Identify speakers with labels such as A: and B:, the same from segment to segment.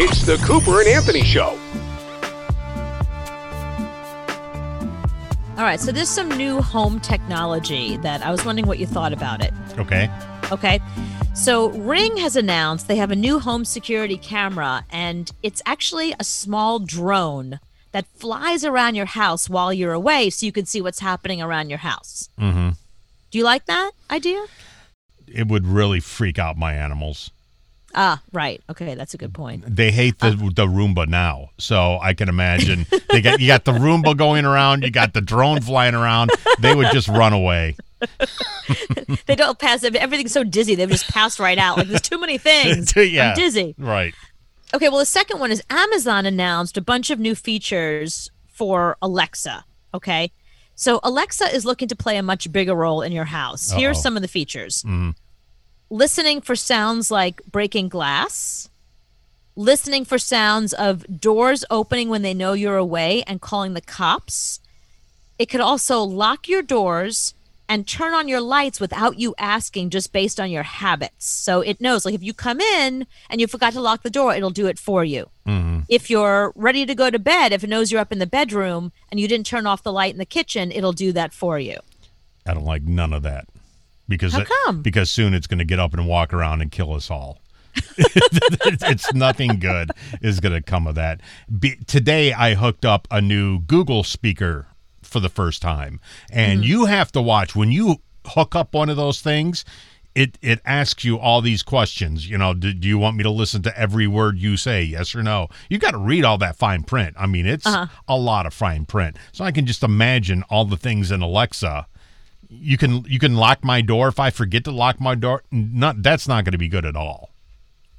A: It's the Cooper and Anthony Show.
B: All right, so there's some new home technology that I was wondering what you thought about it.
C: Okay.
B: Okay. So, Ring has announced they have a new home security camera, and it's actually a small drone that flies around your house while you're away so you can see what's happening around your house.
C: Mm-hmm.
B: Do you like that idea?
C: It would really freak out my animals.
B: Ah, right. Okay, that's a good point.
C: They hate the the Roomba now, so I can imagine they got you got the Roomba going around, you got the drone flying around. They would just run away.
B: they don't pass everything's so dizzy they've just passed right out like there's too many things
C: yeah,
B: i'm dizzy
C: Right.
B: okay well the second one is amazon announced a bunch of new features for alexa okay so alexa is looking to play a much bigger role in your house here's
C: Uh-oh.
B: some of the features
C: Mhm.
B: Listening for sounds like breaking glass listening for sounds of doors opening when they know you're away and calling the cops it could also lock your doors and turn on your lights without you asking just based on your habits. So it knows like if you come in and you forgot to lock the door, it'll do it for you.
C: Mm-hmm.
B: If you're ready to go to bed, if it knows you're up in the bedroom and you didn't turn off the light in the kitchen, it'll do that for you.
C: I don't like none of that because
B: How
C: it- because soon it's going to get up and walk around and kill us all. it's nothing good is going to come of that. Be, today I hooked up a new Google speaker for the first time, and mm-hmm. you have to watch when you hook up one of those things. It, it asks you all these questions. You know, do, do you want me to listen to every word you say? Yes or no? You got to read all that fine print. I mean, it's uh-huh. a lot of fine print. So I can just imagine all the things in Alexa you can you can lock my door if I forget to lock my door. Not that's not going to be good at all.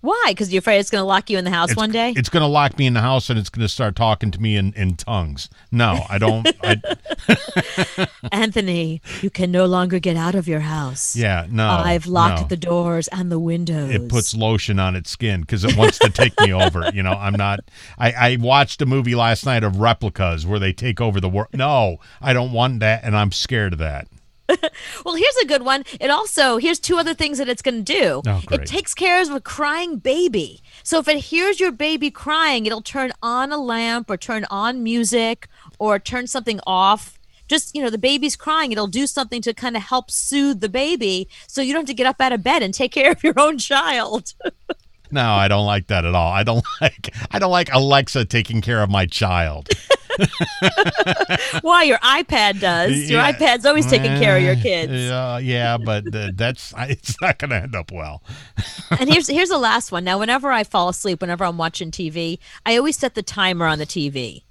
B: Why? Because you're afraid it's going to lock you in the house
C: It's,
B: one day?
C: it's going to lock me in the house and it's going to start talking to me in, in tongues. No, I don't. I,
B: Anthony, you can no longer get out of your house.
C: yeah, no.
B: I've locked
C: no.
B: the doors and the windows.
C: It puts lotion on its skin because it wants to take me over. You know, I'm not. I, I watched a movie last night of replicas where they take over the world. No, I don't want that, and I'm scared of that.
B: Well, here's a good one. It also here's two other things that it's going to do.
C: Oh,
B: it takes care of a crying baby. So if it hears your baby crying, it'll turn on a lamp or turn on music or turn something off. Just you know, the baby's crying. It'll do something to kind of help soothe the baby, so you don't have to get up out of bed and take care of your own child.
C: No, I don't like that at all. I don't like. I don't like Alexa taking care of my child.
B: Why your iPad does? Your
C: Yeah.
B: iPad's always taking care of your kids.
C: Yeah, yeah, but uh, that's it's not going to end up well.
B: and here's here's the last one. Now, whenever I fall asleep, whenever I'm watching TV, I always set the timer on the TV.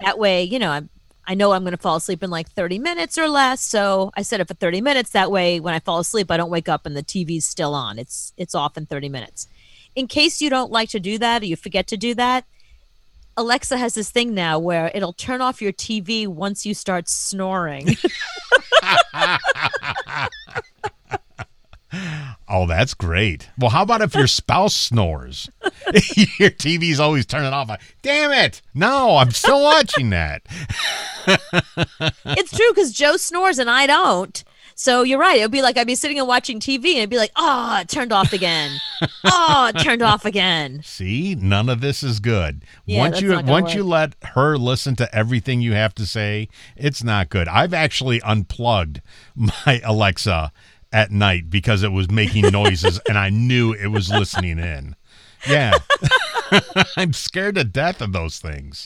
B: That way, you know, I'm, I know I'm going to fall asleep in like 30 minutes or less. So I set it for 30 minutes. That way, when I fall asleep, I don't wake up and the TV's still on. It's it's off in 30 minutes. In case you don't like to do that or you forget to do that, Alexa has this thing now where it'll turn off your TV once you start snoring.
C: Oh, that's great. Well, how about if your spouse snores? your TV's always turning off. Like, Damn it! No, I'm still watching that.
B: it's true because Joe snores and I don't. So you're right. It would be like I'd be sitting and watching TV and it'd be like, oh, it turned off again. oh, it turned off again.
C: See, none of this is good.
B: Yeah,
C: once you once you let her listen to everything you have to say, it's not good. I've actually unplugged my Alexa at night because it was making noises and I knew it was listening in. Yeah. I'm scared to death of those things.